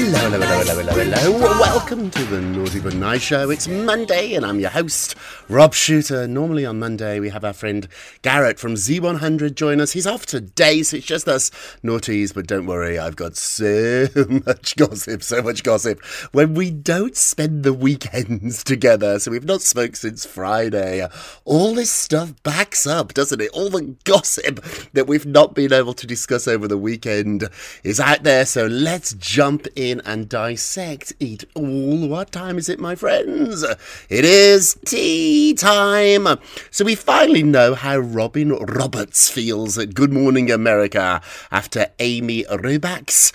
Hello, hello, hello, hello, hello, hello. Welcome to the Naughty But Nice Show. It's Monday, and I'm your host, Rob Shuter. Normally on Monday, we have our friend Garrett from Z100 join us. He's off today, so it's just us naughties. But don't worry, I've got so much gossip, so much gossip. When we don't spend the weekends together, so we've not spoke since Friday, all this stuff backs up, doesn't it? All the gossip that we've not been able to discuss over the weekend is out there. So let's jump in and dissect it all. What time is it, my friends? It is tea time. So we finally know how Robin Roberts feels at Good Morning America after Amy Robach's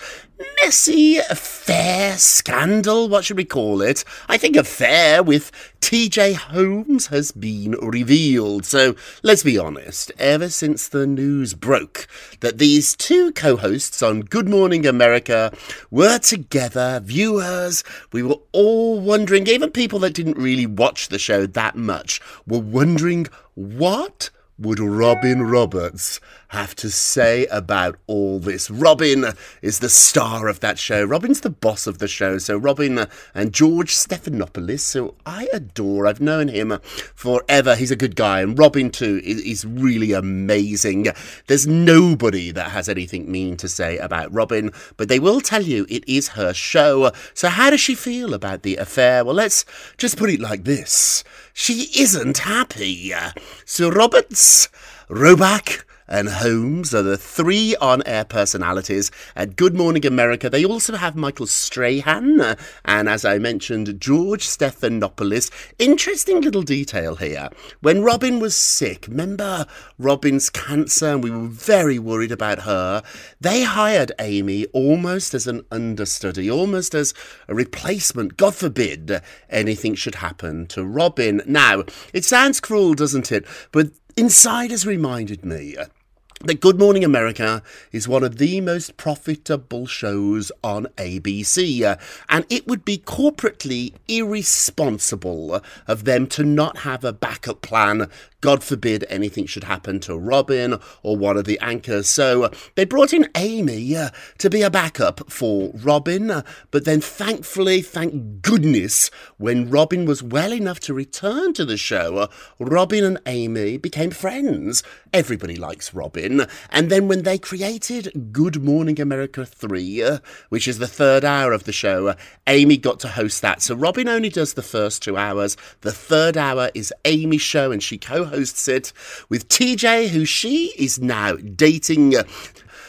messy affair scandal. What should we call it? I think affair with TJ Holmes has been revealed. So let's be honest, ever since the news broke that these two co hosts on Good Morning America were together, viewers, we were all wondering, even people that didn't really watch the show that much, were wondering what would Robin Roberts have to say about all this? Robin is the star of that show. Robin's the boss of the show. So Robin and George Stephanopoulos, who I adore. I've known him forever. He's a good guy. And Robin, too, is, really amazing. There's nobody that has anything mean to say about Robin, but they will tell you it is her show. So how does she feel about the affair? Well, let's just put it like this. She isn't happy. Sir Roberts, Robach, and Holmes are the three on air personalities at Good Morning America. They also have Michael Strahan uh, and, as I mentioned, George Stephanopoulos. Interesting little detail here. When Robin was sick, remember Robin's cancer, and we were very worried about her, they hired Amy almost as an understudy, almost as a replacement. God forbid anything should happen to Robin. Now, it sounds cruel, doesn't it? But Insiders reminded me that Good Morning America is one of the most profitable shows on ABC, uh, and it would be corporately irresponsible of them to not have a backup plan. God forbid anything should happen to Robin or one of the anchors. So they brought in Amy uh, to be a backup for Robin, but then thankfully, thank goodness, when Robin was well enough to return to the show, uh, Robin and Amy became friends. Everybody likes Robin. And then when they created Good Morning America 3, uh, which is the third hour of the show, uh, Amy got to host that. So Robin only does the first two hours. The third hour is Amy's show, and she co hosts it with TJ, who she is now dating.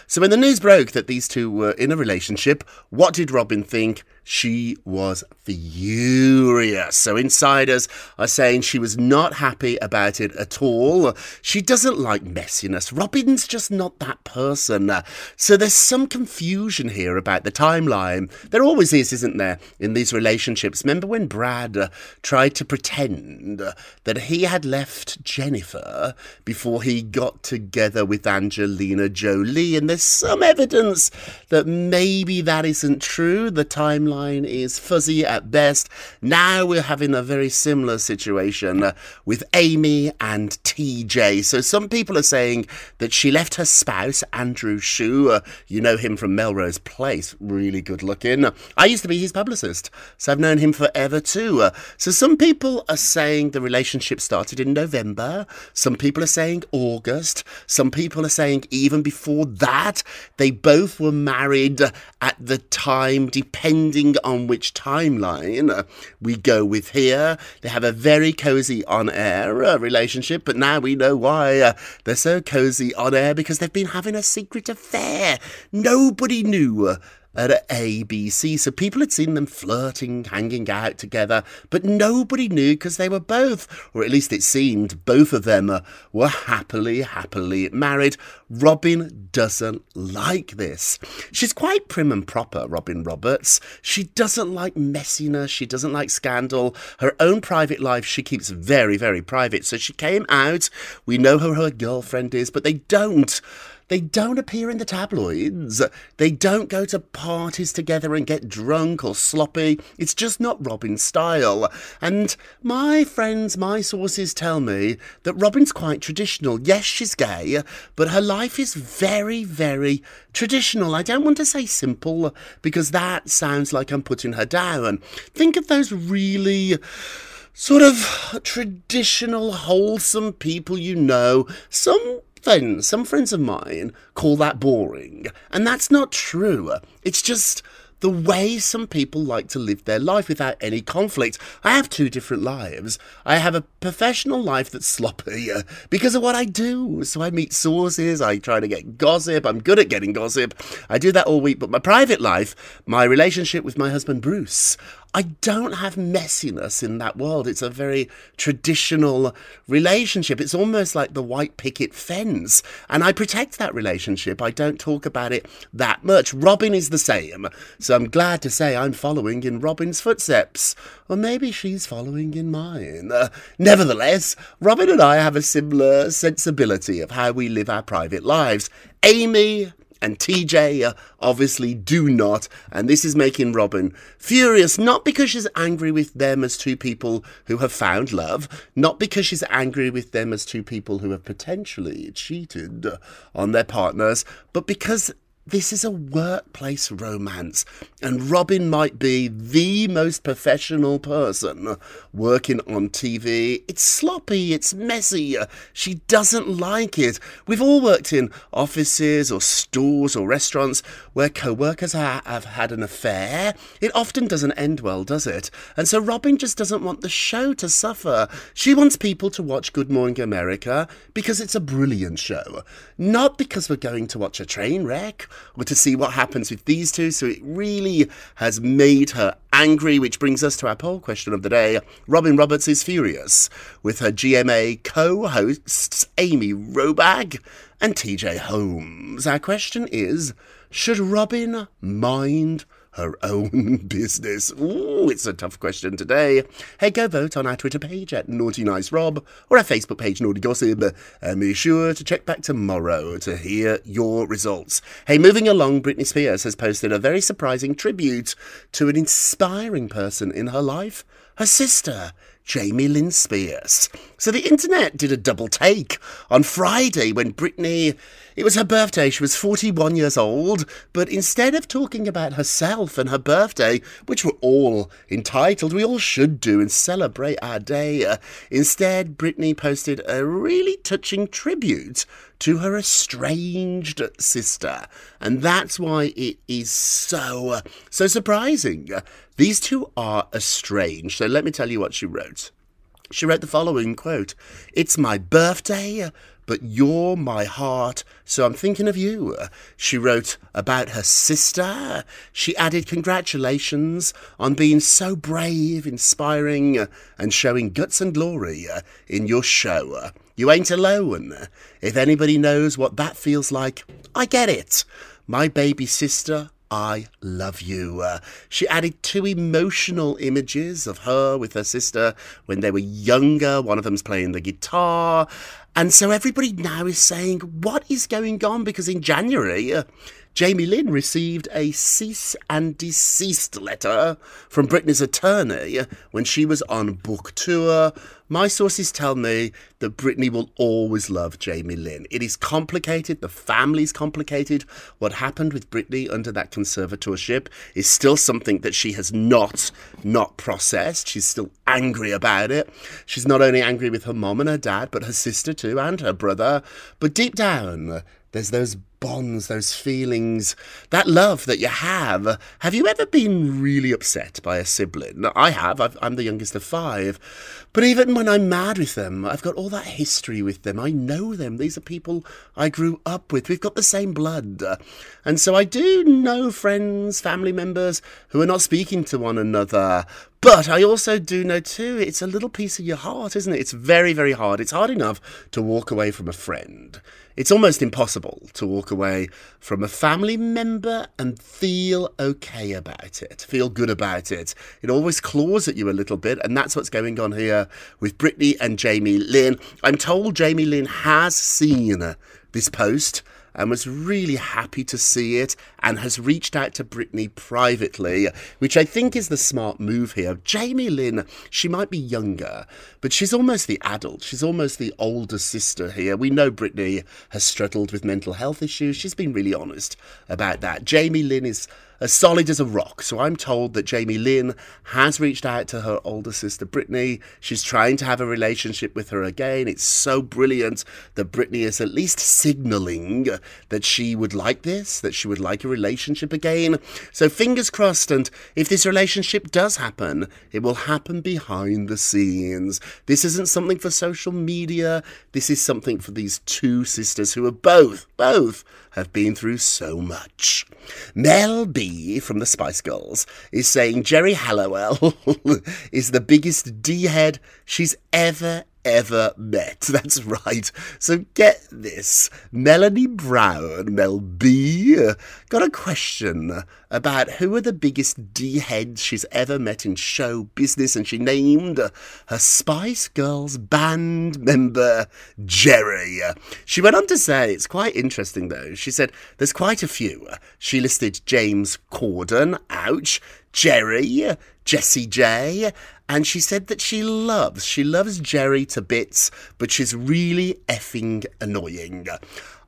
So when the news broke that these two were in a relationship, what did Robin think? She was furious. So insiders are saying she was not happy about it at all. She doesn't like messiness. Robin's just not that person. So there's some confusion here about the timeline. There always is, isn't there, in these relationships? Remember when Brad uh, tried to pretend that he had left Jennifer before he got together with Angelina Jolie? And there's some evidence that maybe that isn't true. The timeline is fuzzy at best. Now we're having a very similar situation with Amy and TJ. So some people are saying that she left her spouse, Andrew Shue. Uh, you know him from Melrose Place, really good looking. I used to be his publicist, so I've known him forever too. Uh, so some people are saying the relationship started in November. Some people are saying August. Some people are saying even before that. They both were married at the time, depending on which timeline uh, we go with here. They have a very cozy on air uh, relationship, but now we know why uh, they're so cozy on air because they've been having a secret affair. Nobody knew. At ABC. So people had seen them flirting, hanging out together, but nobody knew because they were both, or at least it seemed, both of them uh, were happily, happily married. Robin doesn't like this. She's quite prim and proper, Robin Roberts. She doesn't like messiness, she doesn't like scandal. Her own private life she keeps very, very private. So she came out. We know who her girlfriend is, but they don't. They don't appear in the tabloids. They don't go to parties together and get drunk or sloppy. It's just not Robin's style. And my friends, my sources tell me that Robin's quite traditional. Yes, she's gay, but her life is very, very traditional. I don't want to say simple because that sounds like I'm putting her down. Think of those really sort of traditional, wholesome people you know. Some some friends of mine call that boring. And that's not true. It's just the way some people like to live their life without any conflict. I have two different lives. I have a professional life that's sloppy uh, because of what I do. So I meet sources, I try to get gossip, I'm good at getting gossip. I do that all week. But my private life, my relationship with my husband Bruce, I don't have messiness in that world. It's a very traditional relationship. It's almost like the white picket fence. And I protect that relationship. I don't talk about it that much. Robin is the same. So I'm glad to say I'm following in Robin's footsteps. Or maybe she's following in mine. Uh, nevertheless, Robin and I have a similar sensibility of how we live our private lives. Amy and TJ uh, obviously do not, and this is making Robin furious, not because she's angry with them as two people who have found love, not because she's angry with them as two people who have potentially cheated on their partners, but because this is a workplace romance, and Robin might be the most professional person working on TV. It's sloppy, it's messy, she doesn't like it. We've all worked in offices or stores or restaurants where co workers ha- have had an affair. It often doesn't end well, does it? And so Robin just doesn't want the show to suffer. She wants people to watch Good Morning America because it's a brilliant show, not because we're going to watch a train wreck or to see what happens with these two. So it really has made her angry, which brings us to our poll question of the day. Robin Roberts is furious with her GMA co hosts Amy Robach and TJ Holmes. Our question is Should Robin mind her own business? Ooh, it's a tough question today. Hey, go vote on our Twitter page at Naughty Nice Rob or our Facebook page Naughty Gossip, and be sure to check back tomorrow to hear your results. Hey, moving along, Britney Spears has posted a very surprising tribute to an inspiring person in her life, her sister. Jamie Lynn Spears. So the internet did a double take on Friday when Britney, it was her birthday, she was 41 years old, but instead of talking about herself and her birthday, which we're all entitled, we all should do and celebrate our day, uh, instead Britney posted a really touching tribute to her estranged sister. And that's why it is so, so surprising. These two are estranged. So let me tell you what she wrote. She wrote the following quote It's my birthday, but you're my heart, so I'm thinking of you. She wrote about her sister. She added congratulations on being so brave, inspiring, and showing guts and glory in your show. You ain't alone. If anybody knows what that feels like, I get it. My baby sister, I love you. Uh, she added two emotional images of her with her sister when they were younger. One of them's playing the guitar. And so everybody now is saying, what is going on? Because in January, uh, Jamie Lynn received a cease and desist letter from Britney's attorney when she was on book tour. My sources tell me that Britney will always love Jamie Lynn. It is complicated, the family's complicated. What happened with Britney under that conservatorship is still something that she has not not processed. She's still angry about it. She's not only angry with her mom and her dad, but her sister too and her brother. But deep down, there's those bonds, those feelings, that love that you have. Have you ever been really upset by a sibling? I have. i am the youngest of five. But even when I'm mad with them, I've got all that history with them. I know them. These are people I grew up with. We've got the same blood. And so I do know friends, family members who are not speaking to one another. But I also do know too, it's a little piece of your heart, isn't it? It's very, very hard. It's hard enough to walk away from a friend. It's almost impossible to walk away from a family member and feel okay about it, feel good about it. It always claws at you a little bit, and that's what's going on here with Britney and Jamie Lynn. I'm told Jamie Lynn has seen this post and was really happy to see it and has reached out to Britney privately, which I think is the smart move here. Jamie Lynn, she might be younger, but she's almost the adult. She's almost the older sister here. We know Britney has struggled with mental health issues. She's been really honest about that. Jamie Lynn is as solid as a rock. So I'm told that Jamie Lynn has reached out to her older sister Britney. She's trying to have a relationship with her again. It's so brilliant that Britney is at least signaling that she would like this, that she would like a relationship again. So fingers crossed. And if this relationship does happen, it will happen behind the scenes. This isn't something for social media. This is something for these two sisters who are both, both have been through so much. Mel B from the Spice Girls is saying Geri Halliwell is the biggest D head she's ever, ever met. That's right. So get this. Melanie Brown, Mel B, got a question about who are the biggest D heads she's ever met in show business, and she named her Spice Girls band member, Geri. She went on to say, it's quite interesting though. She said, there's quite a few. She listed James Corden, ouch, Geri, Jessie J, and she said that she loves, she loves Geri to bits, but she's really effing annoying.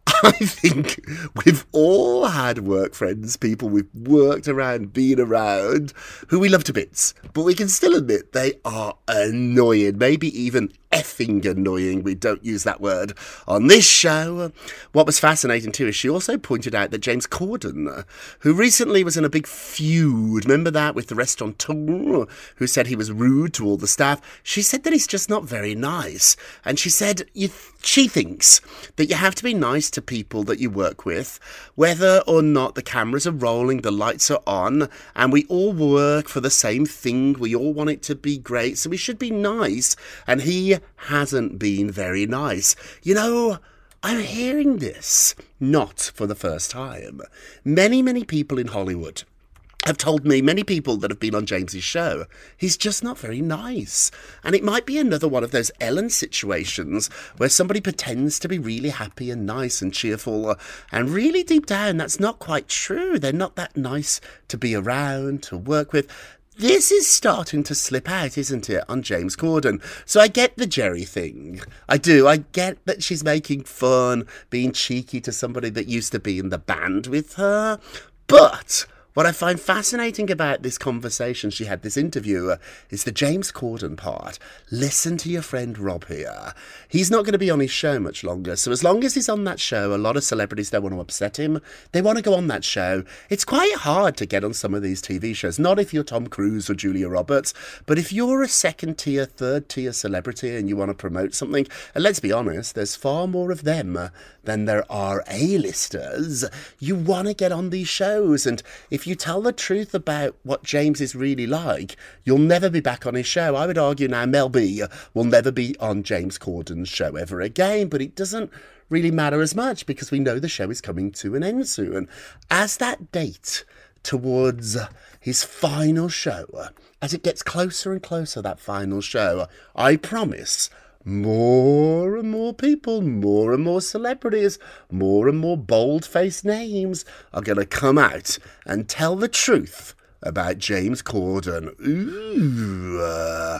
I think we've all had work friends, people we've worked around, been around, who we love to bits, but we can still admit they are annoying, maybe even effing annoying. We don't use that word on this show. What was fascinating too is she also pointed out that James Corden, who recently was in a big feud, remember that with the restaurateur who said he was rude to all the staff, she said that he's just not very nice. And she said you, she thinks that you have to be nice to people that you work with, whether or not the cameras are rolling, the lights are on, and we all work for the same thing. We all want it to be great, so we should be nice. And he hasn't been very nice. You know, I'm hearing this not for the first time. Many, many people in Hollywood have told me, many people that have been on James's show, he's just not very nice. And it might be another one of those Ellen situations where somebody pretends to be really happy and nice and cheerful, uh, and really deep down, that's not quite true. They're not that nice to be around, to work with. This is starting to slip out, isn't it, on James Corden? So I get the Geri thing. I do. I get that she's making fun, being cheeky to somebody that used to be in the band with her. But What I find fascinating about this conversation she had, this interview, uh, is the James Corden part. Listen to your friend Rob here. He's not going to be on his show much longer, so as long as he's on that show, a lot of celebrities don't want to upset him. They want to go on that show. It's quite hard to get on some of these TV shows, not if you're Tom Cruise or Julia Roberts, but if you're a second tier, third tier celebrity and you want to promote something, and let's be honest, there's far more of them uh, than there are A-listers. You want to get on these shows, and if you tell the truth about what James is really like, you'll never be back on his show. I would argue now Mel B will never be on James Corden's show ever again, but it doesn't really matter as much because we know the show is coming to an end soon. As that date towards his final show, as it gets closer and closer, that final show, I promise more and more people, more and more celebrities, more and more bold faced names are going to come out and tell the truth about James Corden. Ooh. uh.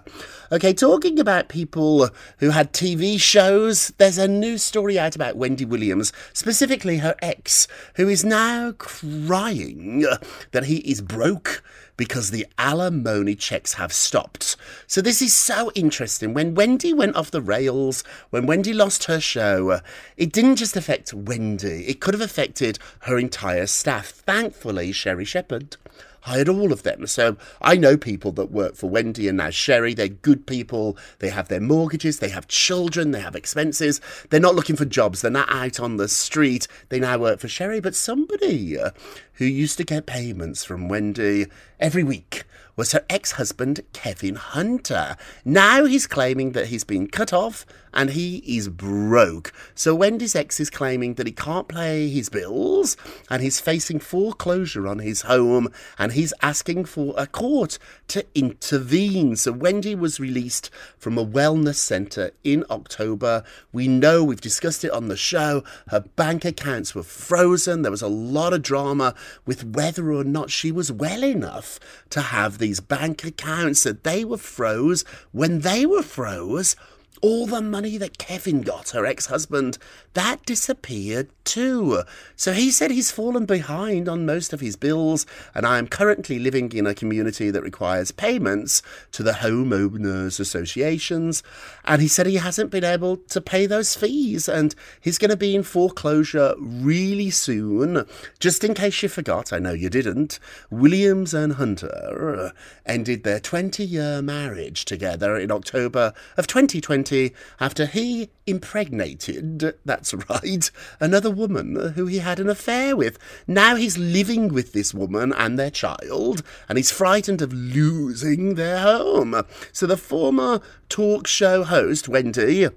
Okay, talking about people who had TV shows, there's a new story out about Wendy Williams, specifically her ex, who is now crying that he is broke because the alimony checks have stopped. So this is so interesting. When Wendy went off the rails, when Wendy lost her show, it didn't just affect Wendy, it could have affected her entire staff. Thankfully, Sherri Shepherd hired all of them. So I know people that work for Wendy and now Sherri. They're good people. They have their mortgages, they have children, they have expenses. They're not looking for jobs. They're not out on the street. They now work for Sherri. But somebody uh, who used to get payments from Wendy every week was her ex husband, Kevin Hunter. Now he's claiming that he's been cut off and he is broke. So Wendy's ex is claiming that he can't pay his bills and he's facing foreclosure on his home and he's asking for a court to intervene. So Wendy was released from a wellness centre in October. We know, we've discussed it on the show, her bank accounts were frozen. There was a lot of drama with whether or not she was well enough to have these bank accounts that they were froze when they were froze all the money that Kevin got, her ex husband, that disappeared too. So he said he's fallen behind on most of his bills, and I am currently living in a community that requires payments to the homeowners associations. And he said he hasn't been able to pay those fees, and he's going to be in foreclosure really soon. Just in case you forgot, I know you didn't, Williams and Hunter ended their 20 year marriage together in October of 2020 after he impregnated, that's right, another woman who he had an affair with. Now he's living with this woman and their child, and he's frightened of losing their home. So the former talk show host, Wendy,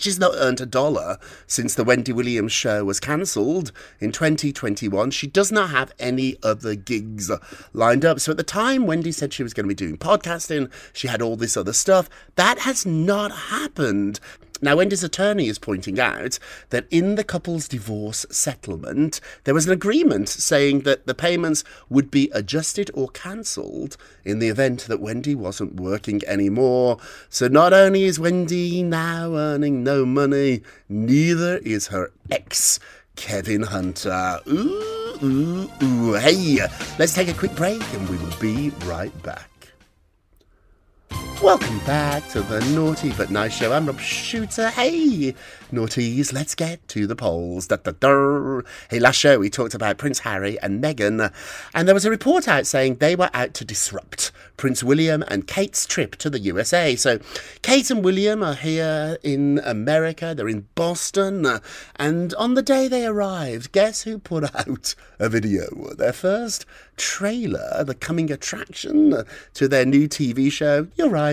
She's not earned a dollar since the Wendy Williams show was cancelled in 2021. She does not have any other gigs lined up. So at the time, Wendy said she was going to be doing podcasting. She had all this other stuff. That has not happened. Now, Wendy's attorney is pointing out that in the couple's divorce settlement, there was an agreement saying that the payments would be adjusted or cancelled in the event that Wendy wasn't working anymore. So, not only is Wendy now earning no money, neither is her ex. Kevin Hunter. Ooh, ooh, ooh. Hey, let's take a quick break and we will be right back. Welcome back to the Naughty But Nice Show. I'm Rob Shuter. Hey, naughties, let's get to the polls. Da, da, da. Hey, last show we talked about Prince Harry and Meghan, and there was a report out saying they were out to disrupt Prince William and Kate's trip to the USA. So, Kate and William are here in America, they're in Boston, and on the day they arrived, guess who put out a video? Their first trailer, the coming attraction to their new TV show. You're right,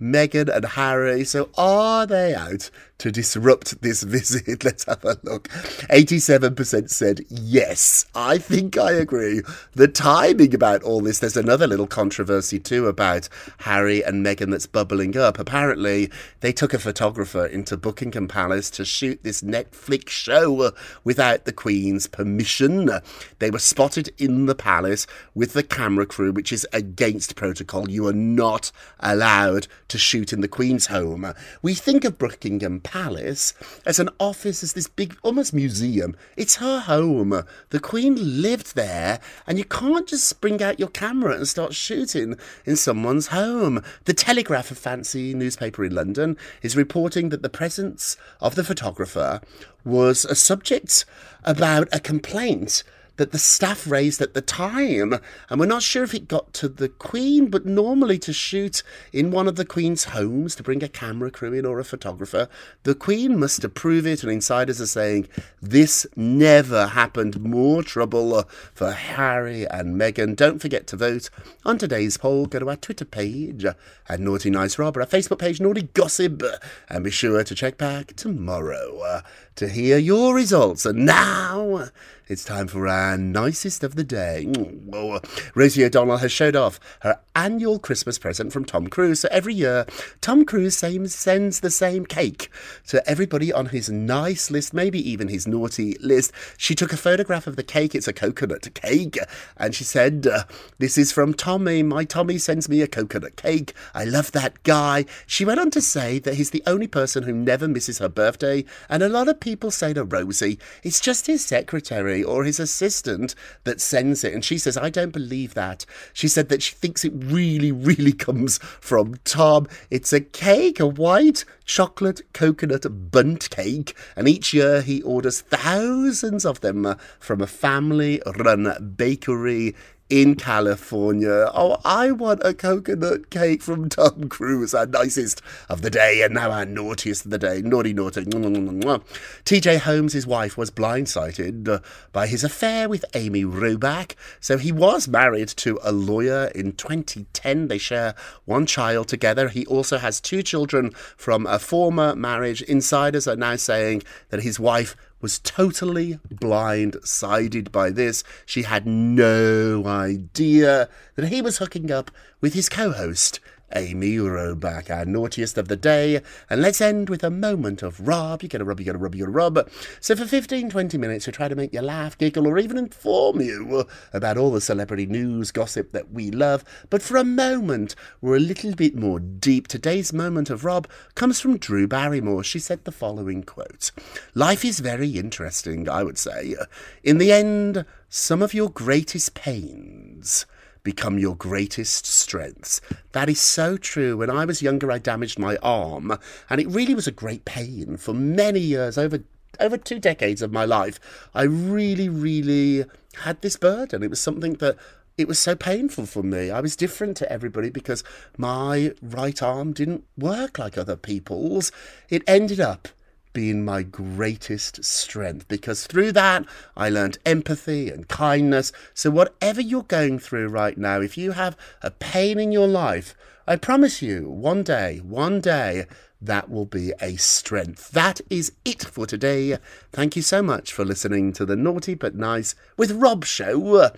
Meghan and Harry. So, are they out to disrupt this visit? Let's have a look. 87% said yes. I think I agree. The timing about all this, there's another little controversy too about Harry and Meghan that's bubbling up. Apparently, they took a photographer into Buckingham Palace to shoot this Netflix show without the Queen's permission. They were spotted in the palace with the camera crew, which is against protocol. You are not allowed to shoot in the Queen's home. We think of Buckingham palace as an office, as this big, almost museum. It's her home. The Queen lived there, and you can't just bring out your camera and start shooting in someone's home. The Telegraph, a fancy newspaper in London, is reporting that the presence of the photographer was a subject about a complaint that the staff raised at the time. And we're not sure if it got to the Queen, but normally to shoot in one of the Queen's homes, to bring a camera crew in or a photographer, the Queen must approve it. And insiders are saying this never happened. More trouble for Harry and Meghan. Don't forget to vote on today's poll. Go to our Twitter page at Naughty Nice Rob or our Facebook page, Naughty Gossip. And be sure to check back tomorrow uh, to hear your results. And now it's time for our nicest of the day. Whoa. Rosie O'Donnell has showed off her annual Christmas present from Tom Cruise. So every year, Tom Cruise same, sends the same cake to everybody on his nice list, maybe even his naughty list. She took a photograph of the cake. It's a coconut cake. And she said, uh, This is from Tommy. My Tommy sends me a coconut cake. I love that guy. She went on to say that he's the only person who never misses her birthday. And a lot of people say to Rosie, it's just his secretary or his assistant that sends it. And she says, I don't believe that. She said that she thinks it really, really comes from Tom. It's a cake, a white chocolate coconut Bundt cake. And each year he orders thousands of them from a family run bakery in California. Oh, I want a coconut cake from Tom Cruise, our nicest of the day, and now our naughtiest of the day. Naughty, naughty. TJ Holmes, his wife, was blindsided uh, by his affair with Amy Robach. So he was married to a lawyer in 2010. They share one child together. He also has two children from a former marriage. Insiders are now saying that his wife was totally blindsided by this. She had no idea that he was hooking up with his co host, Amy Robach, our naughtiest of the day. And let's end with a moment of Rob. You get a rub, you get a rub, you get a rub. So for 15, 20 minutes, we try to make you laugh, giggle, or even inform you about all the celebrity news, gossip that we love. But for a moment, we're a little bit more deep. Today's moment of Rob comes from Drew Barrymore. She said the following quote Life is very interesting, I would say. In the end, some of your greatest pains become your greatest strengths. That is so true. When I was younger, I damaged my arm, and it really was a great pain for many years, over over two decades of my life. I really, really had this burden. It was something that it was so painful for me. I was different to everybody because my right arm didn't work like other people's. It ended up being my greatest strength because through that I learned empathy and kindness. So, whatever you're going through right now, if you have a pain in your life, I promise you, one day, one day, that will be a strength. That is it for today. Thank you so much for listening to the Naughty But Nice with Rob show.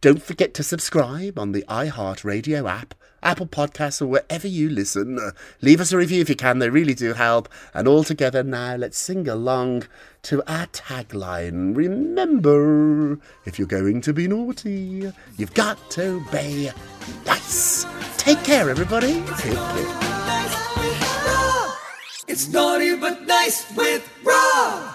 Don't forget to subscribe on the iHeartRadio app, Apple Podcasts, or wherever you listen. Uh, leave us a review if you can, they really do help. And all together now, let's sing along to our tagline. Remember, if you're going to be naughty, you've got to be nice. Take care, everybody. Take care. It's naughty but nice with Rob.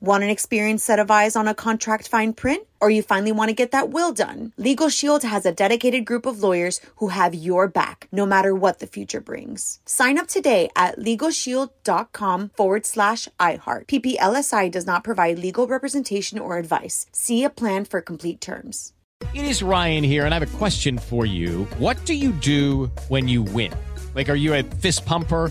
Want an experienced set of eyes on a contract fine print? Or you finally want to get that will done? Legal Shield has a dedicated group of lawyers who have your back, no matter what the future brings. Sign up today at LegalShield.com forward slash iHeart. PPLSI does not provide legal representation or advice. See a plan for complete terms. It is Ryan here, and I have a question for you. What do you do when you win? Like, are you a fist pumper?